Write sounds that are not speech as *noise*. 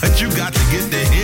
*laughs* Come